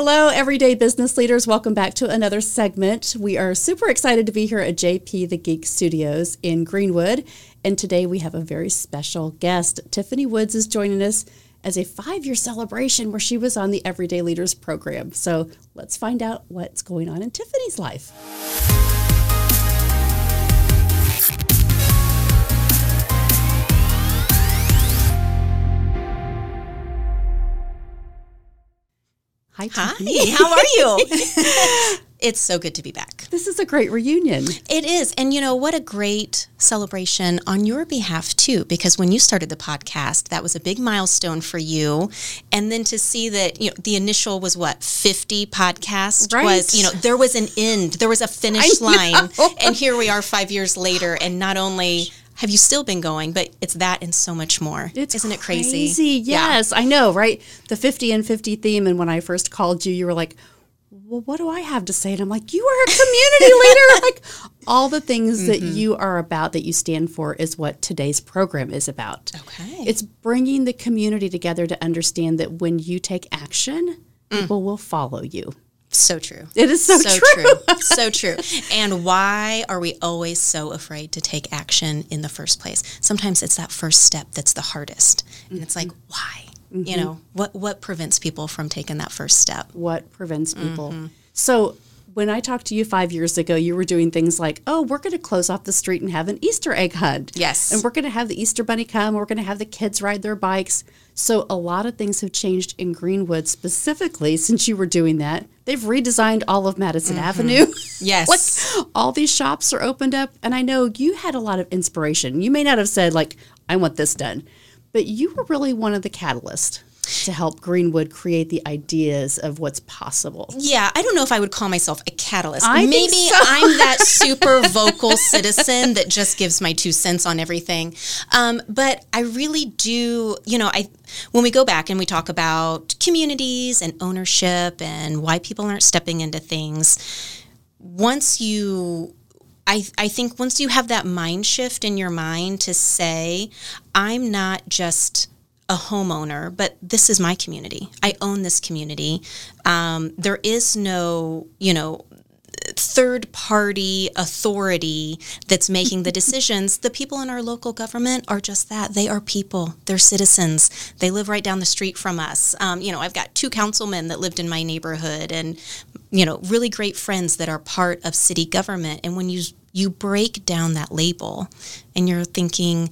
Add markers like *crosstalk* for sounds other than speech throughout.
Hello, everyday business leaders. Welcome back to another segment. We are super excited to be here at JP the Geek Studios in Greenwood. And today we have a very special guest. Tiffany Woods is joining us as a five year celebration where she was on the Everyday Leaders program. So let's find out what's going on in Tiffany's life. Hi. Hi, how are you? *laughs* it's so good to be back. This is a great reunion. It is. And you know, what a great celebration on your behalf, too, because when you started the podcast, that was a big milestone for you. And then to see that, you know, the initial was what, 50 podcasts Right. was, you know, there was an end, there was a finish line. And here we are five years later. And not only have you still been going, but it's that and so much more. It's Isn't it crazy? crazy? Yeah. Yes, I know, right? The 50 and 50 theme. And when I first called you, you were like, well, what do I have to say? And I'm like, you are a *laughs* community leader. Like all the things that Mm-hmm. you are about, that you stand for, is what today's program is about. Okay. It's bringing the community together to understand that when you take action, Mm. people will follow you. So true. It is so true. *laughs* so true. And why are we always so afraid to take action in the first place? Sometimes it's that first step that's the hardest. And it's like, why? You know, what what prevents people from taking that first step? what prevents people. Mm-hmm. So when I talked to you five years ago, you were doing things like, oh, we're going to close off the street and have an Easter egg hunt. Yes. And we're going to have the Easter bunny come. We're going to have the kids ride their bikes. So a lot of things have changed in Greenwood specifically since you were doing that. They've redesigned all of Madison Mm-hmm. Avenue. *laughs* Yes. like all these shops are opened up. And I know you had a lot of inspiration. You may not have said, like, I want this done, but you were really one of the catalysts to help Greenwood create the ideas of what's possible. Yeah, I don't know if I would call myself a catalyst. I Maybe so. I'm that *laughs* super vocal citizen that just gives my two cents on everything. Um, but I really do, you know, I when we go back and we talk about communities and ownership and why people aren't stepping into things, once you I, I think once you have that mind shift in your mind to say, I'm not just a homeowner, but this is my community. I own this community. Um, there is no, you know, third party authority that's making the decisions. The people in our local government are just that. They are people, they're citizens. They live right down the street from us. Um, you know, I've got two councilmen that lived in my neighborhood and, you know, really great friends that are part of city government. And when you you break down that label and you're thinking,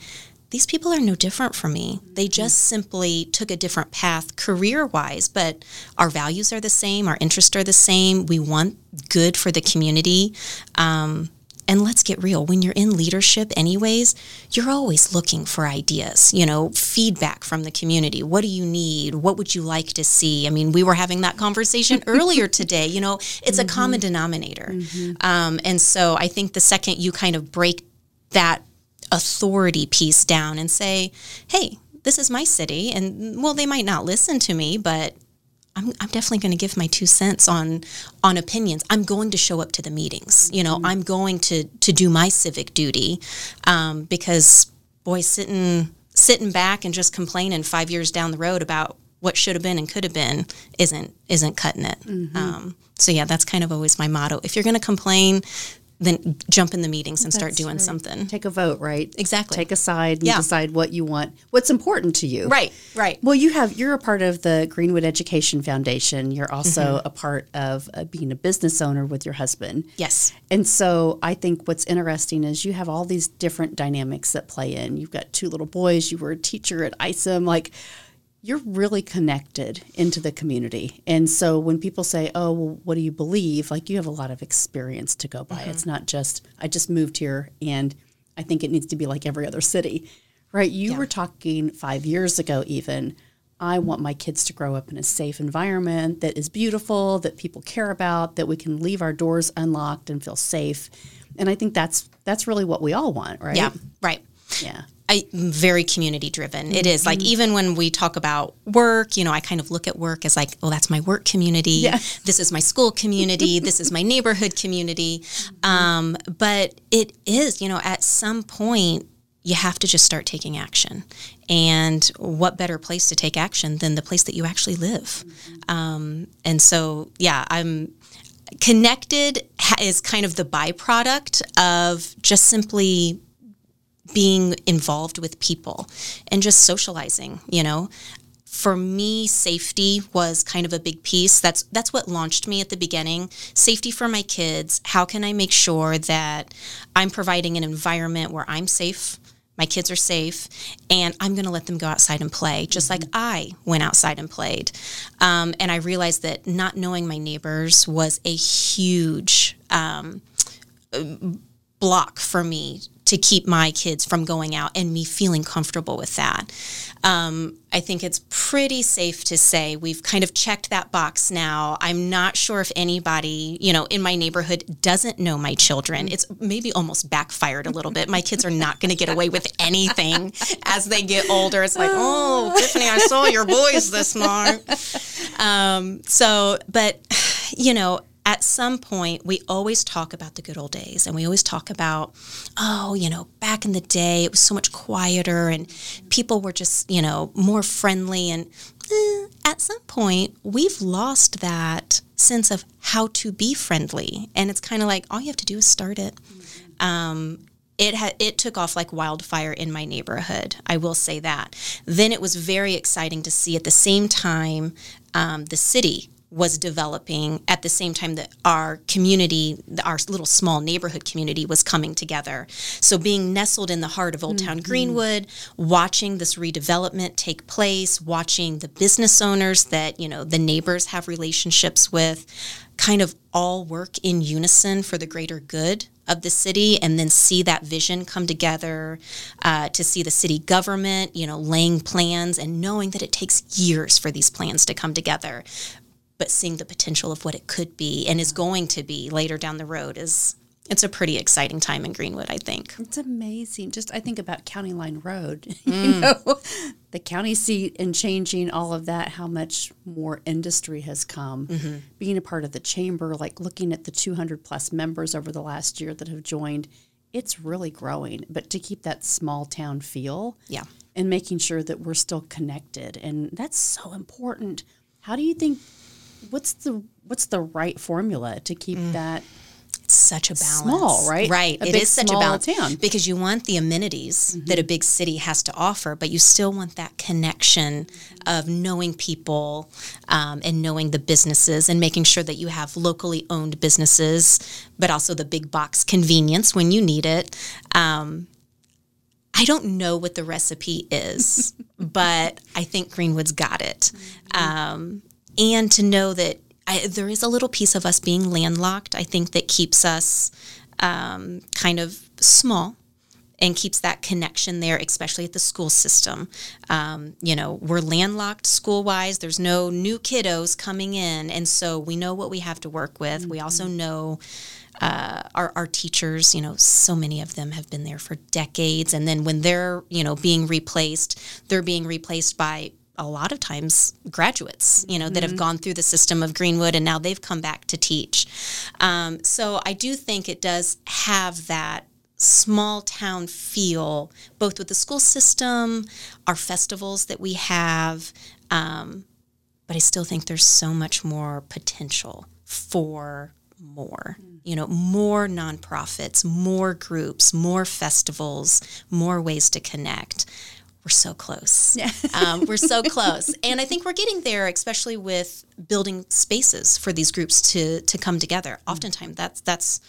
these people are no different from me. They just simply took a different path career wise, but our values are the same, our interests are the same. We want good for the community. Um, and let's get real when you're in leadership, anyways, you're always looking for ideas, you know, feedback from the community. What do you need? What would you like to see? I mean, we were having that conversation *laughs* earlier today. You know, it's a common denominator. Um, and so I think the second you kind of break that authority piece down and say, hey, this is my city. And well, they might not listen to me, but I'm, I'm definitely going to give my two cents on on opinions. I'm going to show up to the meetings. You know, I'm going to to do my civic duty um, because boy, sitting sitting back and just complaining five years down the road about what should have been and could have been isn't isn't cutting it. Um, so yeah, that's kind of always my motto. If you're going to complain, then jump in the meetings and start doing right. something. Take a vote, right? Exactly. Take a side and Yeah. decide what you want, what's important to you. Right, right. Well, you have you're a part of the Greenwood Education Foundation. You're also Mm-hmm. a part of uh, being a business owner with your husband. Yes. And so I think what's interesting is you have all these different dynamics that play in. You've got two little boys, you were a teacher at ISOM, like you're really connected into the community. And so when people say, "Oh, well, what do you believe?" like you have a lot of experience to go by. It's mm-hmm. not just I just moved here and I think it needs to be like every other city. Right? You were talking 5 years ago even I want my kids to grow up in a safe environment that is beautiful, that people care about, that we can leave our doors unlocked and feel safe. And I think that's that's really what we all want, right? Yeah, right. Yeah. I very community driven. It is like even when we talk about work, you know, I kind of look at work as like, oh, that's my work community. Yeah. This is my school community. *laughs* this is my neighborhood community. Um, but it is, you know, at some point you have to just start taking action. And what better place to take action than the place that you actually live? Mm-hmm. Um, and so, yeah, I'm connected is kind of the byproduct of just simply being involved with people and just socializing, you know? For me safety was kind of a big piece. That's that's what launched me at the beginning. Safety for my kids. How can i make sure that i'm providing an environment where i'm safe my kids are safe and i'm going to let them go outside and play just mm-hmm. like i went outside and played. Um, and i realized that not knowing my neighbors was a huge um, block for me to keep my kids from going out and me feeling comfortable with that. Um, I think it's pretty safe to say we've kind of checked that box now. I'm not sure if anybody, you know, in my neighborhood doesn't know my children. It's maybe almost backfired a little bit. My kids are not going to get away with anything as they get older. It's like, oh, Tiffany, I saw your boys this morning. Um, so, but, you know, at some point, we always talk about the good old days and we always talk about, oh, you know, back in the day, it was so much quieter and people were just, you know, more friendly. And eh, at some point, we've lost that sense of how to be friendly. And it's kind of like all you have to do is start it. Um, it had it took off like wildfire in my neighborhood. I will say that. Then it was very exciting to see at the same time um, the city was developing at the same time that our community, our little small neighborhood community, was coming together. So, being nestled in the heart of Old mm-hmm. Town Greenwood, watching this redevelopment take place, watching the business owners that, you know, the neighbors have relationships with, kind of all work in unison for the greater good of the city and then see that vision come together uh, to see the city government you know laying plans and knowing that it takes years for these plans to come together but seeing the potential of what it could be and is going to be later down the road is it's a pretty exciting time in Greenwood, I think. It's amazing. Just I think about County Line Road, *laughs* mm. you know, the county seat and changing all of that, how much more industry has come. Mm-hmm. Being a part of the chamber, like looking at the 200 plus members over the last year that have joined, it's really growing. But to keep that small town feel, yeah, and making sure that we're still connected, and that's so important. How do you think what's the what's the right formula to keep mm. that it's such a balance. Small, right? Right. A it is such a balance town. because you want the amenities mm-hmm. that a big city has to offer, but you still want that connection of knowing people um, and knowing the businesses and making sure that you have locally owned businesses, but also the big box convenience when you need it. Um, I don't know what the recipe is, *laughs* but I think Greenwood's got it. Mm-hmm. Um, and to know that I, there is a little piece of us being landlocked. I think that keeps us um, kind of small and keeps that connection there, especially at the school system. Um, you know, we're landlocked school wise. There's no new kiddos coming in, and so we know what we have to work with. Mm-hmm. We also mm-hmm. know. Uh, our, our teachers, you know, so many of them have been there for decades. And then when they're, you know, being replaced, they're being replaced by a lot of times graduates, you know, mm-hmm. that have mm-hmm. gone through the system of Greenwood and now they've come back to teach. Um, so I do think it does have that small town feel, both with the school system, our festivals that we have. Um, but I still think there's so much more potential for more. Mm. You know, more nonprofits, more groups, more festivals, more ways to connect we're so close. Yeah. um, we're so *laughs* close, and I think we're getting there, especially with building spaces for these groups to to come together. Mm-hmm. Oftentimes, that's that's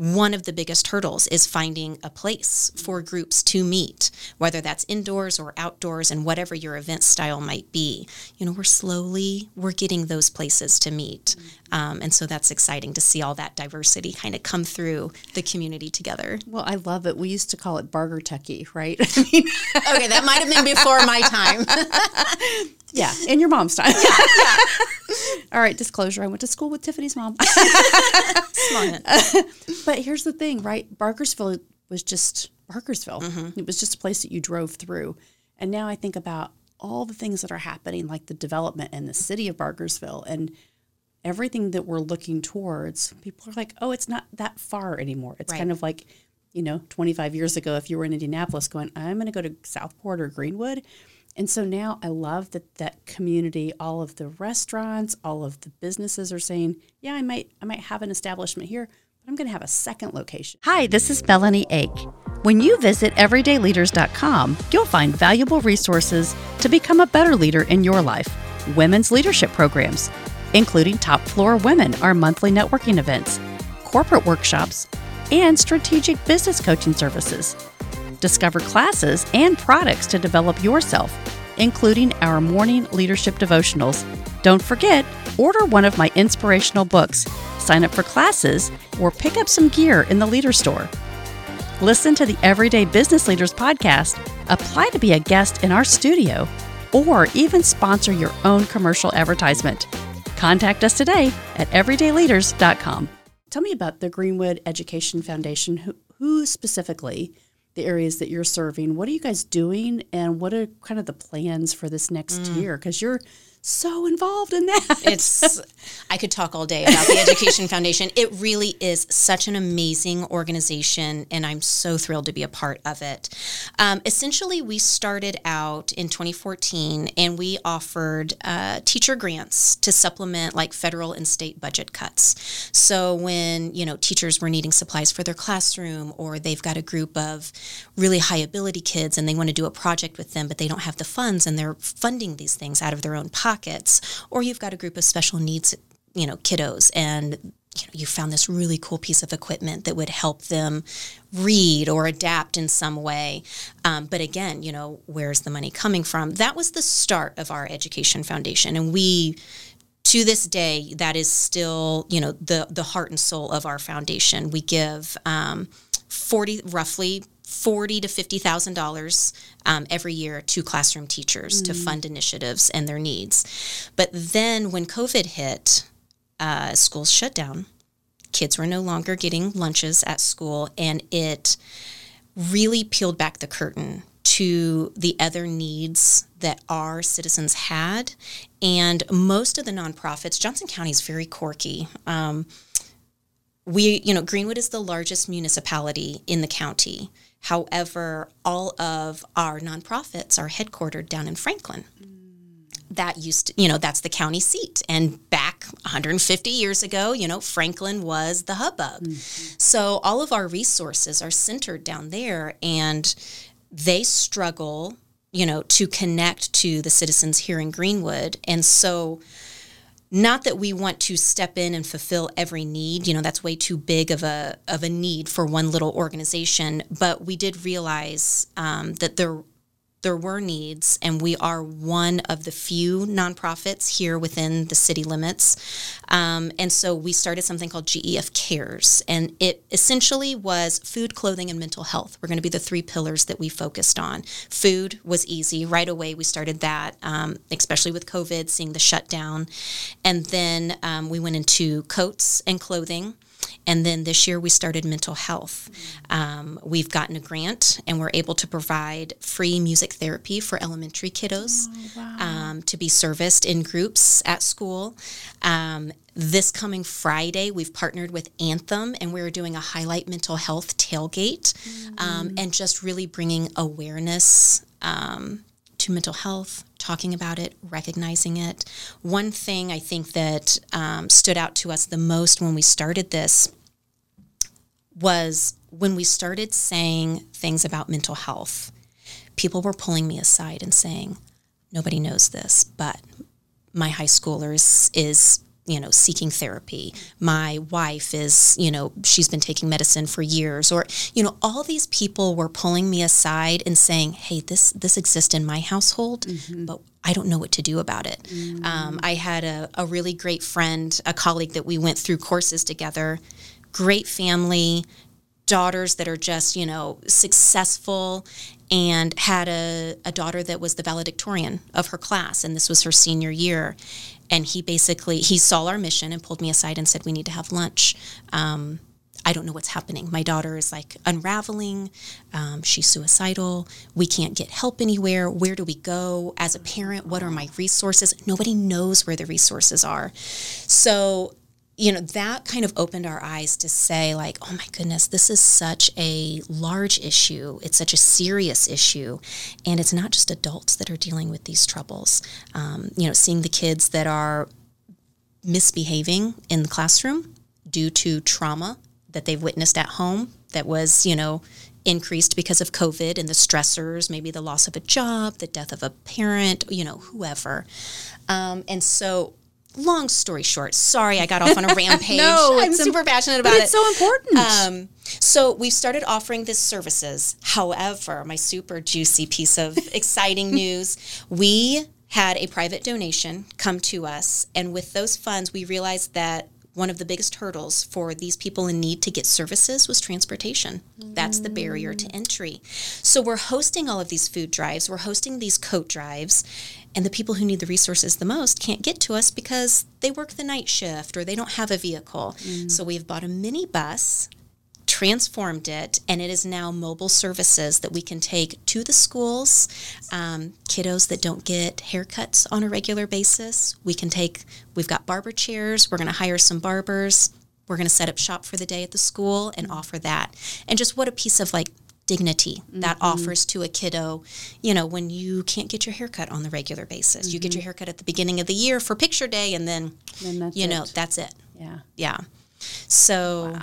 one of the biggest hurdles is finding a place for groups to meet, whether that's indoors or outdoors and whatever your event style might be. You know, we're slowly, we're getting those places to meet. Um, and so that's exciting to see all that diversity kind of come through the community together. Well, I love it. We used to call it Burger Tucky, right? *laughs* okay, that might have been before my time. *laughs* Yeah, in your mom's time. Yeah, yeah. *laughs* All right, disclosure. I went to school with Tiffany's mom. Smart. But here's the thing, right? Bargersville was just Bargersville. Mm-hmm. It was just a place that you drove through. And now I think about all the things that are happening, like the development in the city of Bargersville and everything that we're looking towards. People are like, oh, it's not that far anymore. It's right. kind of like you know, 25 years ago, if you were in Indianapolis going, I'm going to go to Southport or Greenwood. And so now I love that that community, all of the restaurants, all of the businesses are saying, yeah, I might, I might have an establishment here, I'm going to have a second location. Hi, this is Melahni Ake. When you visit everydayleaders.com, you'll find valuable resources to become a better leader in your life. Women's leadership programs, including Top Floor Women, our monthly networking events, corporate workshops, and strategic business coaching services. Discover classes and products to develop yourself, including our morning leadership devotionals. Don't forget, order one of my inspirational books, sign up for classes, or pick up some gear in the Leader Store. Listen to the Everyday Business Leaders podcast, apply to be a guest in our studio, or even sponsor your own commercial advertisement. Contact us today at everydayleaders.com. Tell me about the Greenwood Education Foundation. Who, who specifically, the areas that you're serving? What are you guys doing, and what are kind of the plans for this next mm. year? Because you're so involved in that. It's I could talk all day about the *laughs* Education Foundation. It really is such an amazing organization, and I'm so thrilled to be a part of it. Um, essentially, we started out in 2014, and we offered uh, teacher grants to supplement like federal and state budget cuts. So when you know teachers were needing supplies for their classroom, or they've got a group of really high ability kids, and they want to do a project with them, but they don't have the funds, and they're funding these things out of their own pocket pockets, or you've got a group of special needs, you know, kiddos, and you know you found this really cool piece of equipment that would help them read or adapt in some way. Um, but again, you know, where's the money coming from? That was the start of our education foundation, and we to this day that is still you know the the heart and soul of our foundation we give um, 40 roughly forty to fifty thousand um, dollars every year to classroom teachers mm. to fund initiatives and their needs. But then when COVID hit, uh, schools shut down. Kids were no longer getting lunches at school, and it really peeled back the curtain to the other needs that our citizens had. And most of the nonprofits, Johnson County is very quirky. Um, we, you know, Greenwood is the largest municipality in the county. However, all of our nonprofits are headquartered down in Franklin. That used to, you know, that's the county seat. And back 150 years ago, you know, Franklin was the hubbub. Mm-hmm. So all of our resources are centered down there and they struggle, you know, to connect to the citizens here in Greenwood. And so not that we want to step in and fulfill every need you know that's way too big of a of a need for one little organization but we did realize um, that there there were needs, and we are one of the few nonprofits here within the city limits. Um, and so we started something called GEF Cares, and it essentially was food, clothing, and mental health. We're going to be the three pillars that we focused on. Food was easy right away. We started that, um, especially with COVID, seeing the shutdown, and then um, we went into coats and clothing. And then this year we started mental health. Um, we've gotten a grant and we're able to provide free music therapy for elementary kiddos oh, wow. um, to be serviced in groups at school. Um, this coming Friday, we've partnered with Anthem and we're doing a highlight mental health tailgate mm-hmm. and just really bringing awareness um, to mental health, talking about it, recognizing it. One thing I think that um, stood out to us the most when we started this was when we started saying things about mental health, people were pulling me aside and saying, nobody knows this, but my high schooler is, is you know seeking therapy my wife is you know she's been taking medicine for years or you know all these people were pulling me aside and saying hey this this exists in my household mm-hmm. but I don't know what to do about it. Mm-hmm. Um, I had a, a really great friend, a colleague that we went through courses together, great family, daughters that are just, you know, successful and had a, a daughter that was the valedictorian of her class. And this was her senior year and he basically he saw our mission and pulled me aside and said we need to have lunch. Um, i don't know what's happening. My daughter is like unraveling. Um, she's suicidal. We can't get help anywhere. Where do we go? As a parent what are my resources? Nobody knows where the resources are. So you know, that kind of opened our eyes to say, like, oh my goodness, this is such a large issue. It's such a serious issue. And it's not just adults that are dealing with these troubles. Um, you know, seeing the kids that are misbehaving in the classroom due to trauma that they've witnessed at home that was, you know, increased because of COVID and the stressors, maybe the loss of a job, the death of a parent, you know, whoever. Um, and so long story short, sorry I got off on a *laughs* rampage. No, I'm super im- passionate about it. it's so important. Um, so we've started offering this services. However, my super juicy piece of *laughs* exciting news, we had a private donation come to us, and with those funds, we realized that one of the biggest hurdles for these people in need to get services was transportation. That's the barrier to entry. So we're hosting all of these food drives, we're hosting these coat drives, and the people who need the resources the most can't get to us because they work the night shift or they don't have a vehicle. Mm. So we've bought a mini bus transformed it, and it is now mobile services that we can take to the schools. Um, kiddos that don't get haircuts on a regular basis, we can take. We've got barber chairs. We're going to hire some barbers. We're going to set up shop for the day at the school and offer that. And just what a piece of like dignity that offers to a kiddo, you know, when you can't get your haircut on the regular basis. You get your haircut at the beginning of the year for picture day, and then, Then you know, it. that's it. yeah. Yeah. So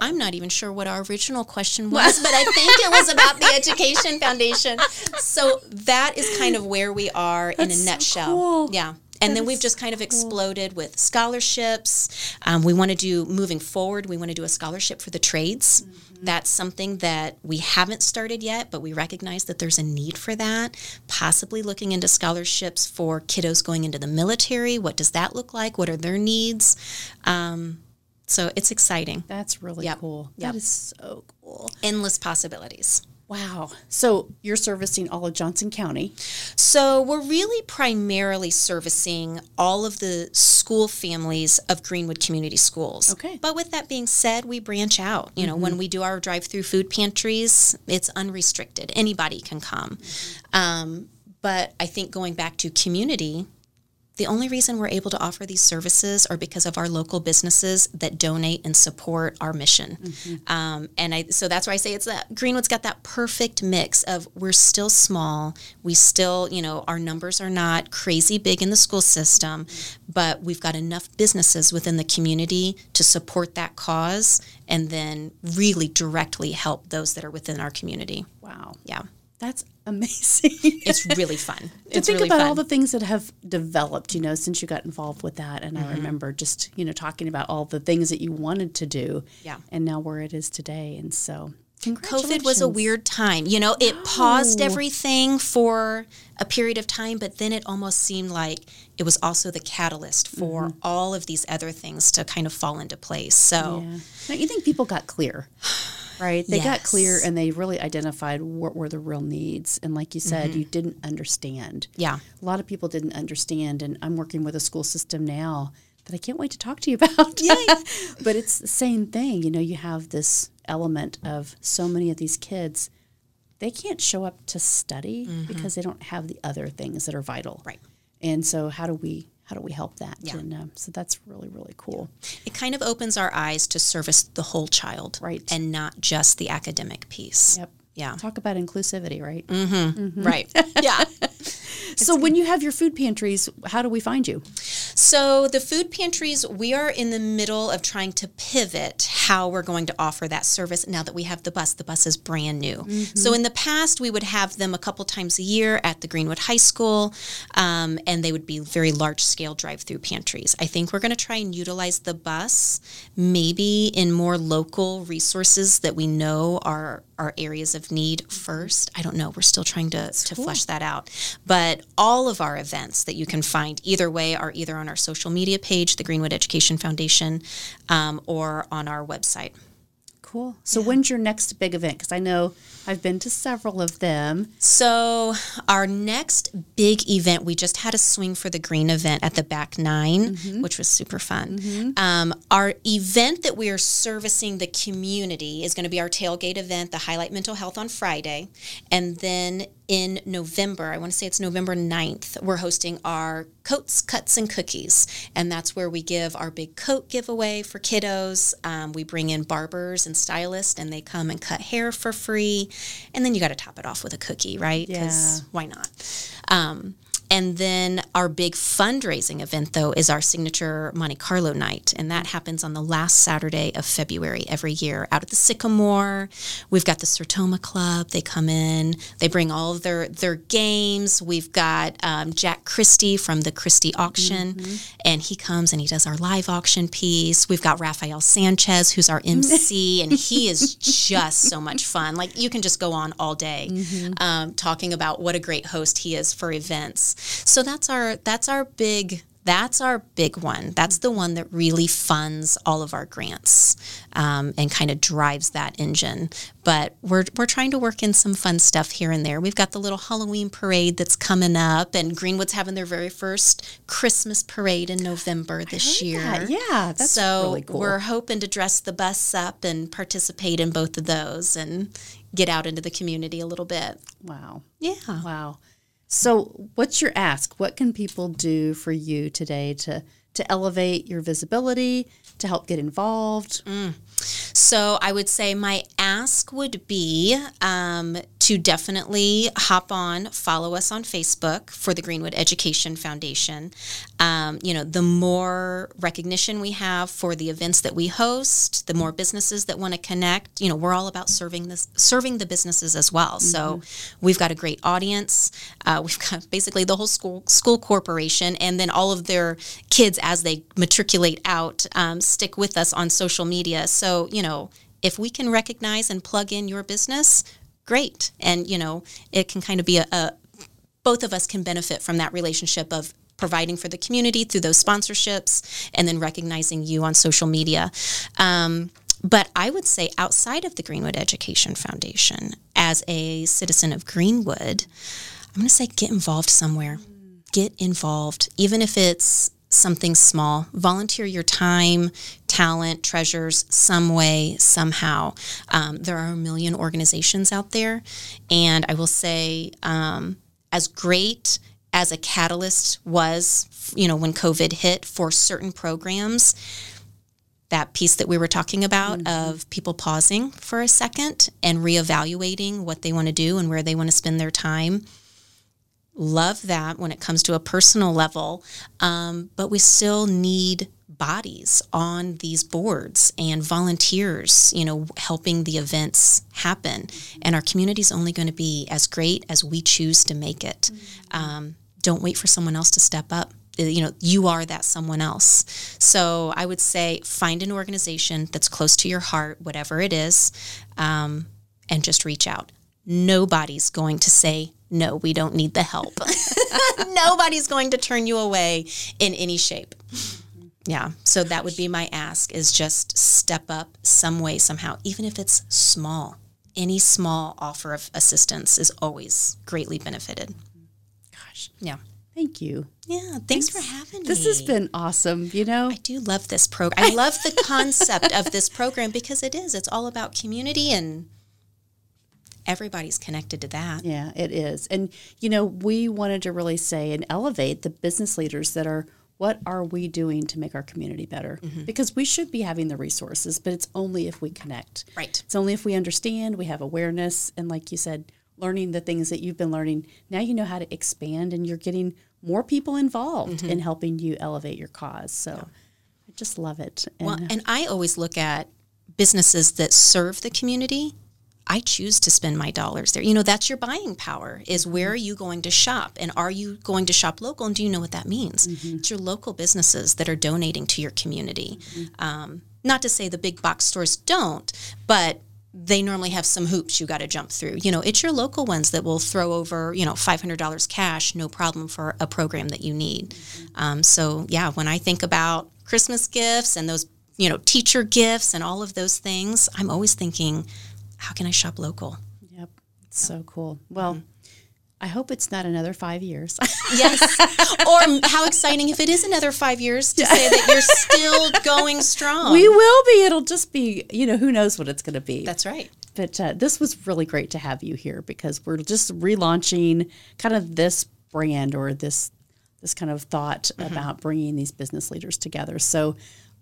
I'm not even sure what our original question was, but I think it was about the *laughs* Education Foundation. So that is kind of where we are in a That's so nutshell. cool. Yeah. And That then we've just kind of exploded with scholarships. Um, we want to do, moving forward, we want to do a scholarship for the trades. Mm-hmm. That's something that we haven't started yet, but we recognize that there's a need for that. Possibly looking into scholarships for kiddos going into the military. What does that look like? What are their needs? Um, so it's exciting. That's really Yep. cool. Yep. That is so cool. Endless possibilities. Wow. So you're servicing all of Johnson County. So we're really primarily servicing all of the school families of Greenwood Community Schools. Okay. But with that being said, we branch out. You know, when we do our drive-through food pantries, it's unrestricted. Anybody can come. Um, but I think going back to community, the only reason we're able to offer these services are because of our local businesses that donate and support our mission. Um, and I, so that's why I say it's that Greenwood's got that perfect mix of we're still small, we still, you know, our numbers are not crazy big in the school system, but we've got enough businesses within the community to support that cause and then really directly help those that are within our community. Wow. Yeah. That's amazing. It's really *laughs* fun. to it's think really about fun. all the things that have developed, you know, since you got involved with that. And Mm-hmm. I remember just, you know, talking about all the things that you wanted to do. Yeah. And now where it is today. And so COVID was a weird time. You know, it paused everything for a period of time, but then it almost seemed like it was also the catalyst for all of these other things to kind of fall into place. So, Yeah. Now, you think people got clear, *sighs* *sighs* *sighs* right? They got clear and they really identified what were the real needs. And like you said, Mm-hmm. you didn't understand. yeah. A lot of people didn't understand. And I'm working with a school system now that I can't wait to talk to you *laughs* about. *laughs* but it's the same thing. You know, you have this element of so many of these kids, they can't show up to study because they don't have the other things that are vital. Mm-hmm. Right. And so how do we how do we help that? Yeah. And um, so that's really really cool. It kind of opens our eyes to service the whole child. Right. And not just the academic piece. Yep. Yeah. Talk about inclusivity, right? Mm-hmm. Right. *laughs* yeah. So when you have your food pantries, how do we find you? So the food pantries, we are in the middle of trying to pivot how we're going to offer that service now that we have the bus. The bus is brand new. So in the past, we would have them a couple times a year at the Greenwood High School, um, and they would be very large scale drive through pantries. I think we're going to try and utilize the bus maybe in more local resources that we know are are areas of need first. I don't know. We're still trying to, to flesh that out. But all of our events that you can find either way are either on our social media page, the Greenwood Education Foundation, um, or on our website. Cool. So when's your next big event? Because I know I've been to several of them. So, our next big event, we just had a swing for the green event at the back 9 which was super fun. Um, our event that we are servicing the community is going to be our tailgate event, the Highlight Mental Health on Friday. And then in November, I want to say it's November 9th, we're hosting our Coats, Cuts, and Cookies. And that's where we give our big coat giveaway for kiddos. Um, we bring in barbers and stylists, and they come and cut hair for free. And then you got to top it off with a cookie, right? Because Yeah. why not? Um, and then our big fundraising event, though, is our signature Monte Carlo night. And that happens on the last Saturday of February every year out at the Sycamore. We've got the Sertoma Club. They come in, they bring all of their, their games. We've got um, Jack Christie from the Christie auction, and he comes and he does our live auction piece. We've got Rafael Sanchez, who's our *laughs* MC, and he is just so much fun. Like, you can just go on all day um, talking about what a great host he is for events. So that's our that's our big that's our big one. That's the one that really funds all of our grants um, and kind of drives that engine. But we're we're trying to work in some fun stuff here and there. We've got the little Halloween parade that's coming up, and Greenwood's having their very first Christmas parade in November this year. that. Yeah, that's so really cool. We're hoping to dress the bus up and participate in both of those and get out into the community a little bit. Wow. Yeah. Wow. So, what's your ask? What can people do for you today to to elevate your visibility, to help get involved? Mm. So I would say my ask would be um, to definitely hop on, follow us on Facebook for the Greenwood Education Foundation. Um, you know, the more recognition we have for the events that we host, the more businesses that want to connect. You know, we're all about serving this, serving the businesses as well. So we've got a great audience. Uh, we've got *laughs* basically the whole school school corporation, and then all of their kids as they matriculate out um, stick with us on social media. So you know, if we can recognize and plug in your business, great. And you know, it can kind of be a, a both of us can benefit from that relationship of providing for the community through those sponsorships and then recognizing you on social media. Um, but I would say outside of the Greenwood Education Foundation, as a citizen of Greenwood, I'm going to say get involved somewhere. Get involved, even if it's something small. Volunteer your time, talent, treasures, some way, somehow. Um, there are a million organizations out there. And I will say, um, as great as a catalyst was, you know, when COVID hit for certain programs, that piece that we were talking about of people pausing for a second and reevaluating what they want to do and where they want to spend their time. Love that when it comes to a personal level, um, but we still need bodies on these boards and volunteers, you know, helping the events happen. And our community is only going to be as great as we choose to make it. Um, don't wait for someone else to step up. Uh, You know, you are that someone else. So I would say find an organization that's close to your heart, whatever it is, um, and just reach out. Nobody's going to say, no, we don't need the help. *laughs* Nobody's going to turn you away in any shape. Yeah. So that would be my ask is just step up some way, somehow, even if it's small. Any small offer of assistance is always greatly benefited. Gosh, Yeah. thank you. Yeah. Thanks, for having me. This has been awesome. You know, I do love this program. *laughs* I love the concept of this program because it is. It's all about community and everybody's connected to that. Yeah, it is. And, you know, we wanted to really say and elevate the business leaders that are what are we doing to make our community better? Mm-hmm. Because we should be having the resources, but it's only if we connect. Right. It's only if we understand, we have awareness, and like you said, learning the things that you've been learning. Now you know how to expand and you're getting more people involved mm-hmm. in helping you elevate your cause. So I just love it. And Well, and I always look at businesses that serve the community. I choose to spend my dollars there. You know, that's your buying power is where are you going to shop and are you going to shop local and do you know what that means? It's your local businesses that are donating to your community. Um, not to say the big box stores don't, but they normally have some hoops you got to jump through. You know, it's your local ones that will throw over, you know, $500 cash, no problem for a program that you need. Um, so, yeah, when I think about Christmas gifts and those, you know, teacher gifts and all of those things, I'm always thinking, how can I shop local? yep, it's so cool. Well, I hope it's not another five years. *laughs* Yes. or how exciting if it is another five years to say that you're still going strong. we will be. It'll just be, you know, who knows what it's going to be. That's right. but uh, this was really great to have you here because we're just relaunching kind of this brand or this this kind of thought mm-hmm. about bringing these business leaders together. So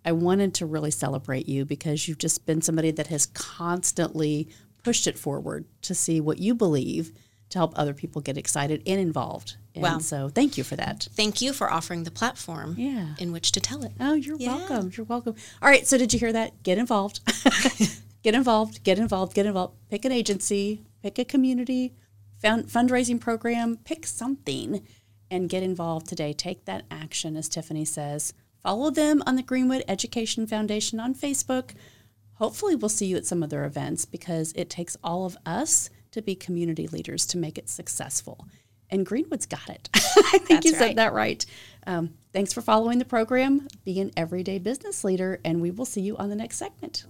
I wanted to really celebrate you because you've just been somebody that has constantly pushed it forward to see what you believe to help other people get excited and involved. And well, so thank you for that. Thank you for offering the platform yeah. in which to tell it. Oh, you're yeah. welcome. You're welcome. All right, so did you hear that? Get involved. *laughs* get involved, get involved, get involved. Pick an agency, pick a community fund- fundraising program, pick something and get involved today. Take that action, as Tiffany says. Follow them on the Greenwood Education Foundation on Facebook. Hopefully, we'll see you at some of their events because it takes all of us to be community leaders to make it successful. And Greenwood's got it. *laughs* I think That's you right. said that right. Um, thanks for following the program. Be an everyday business leader, and we will see you on the next segment.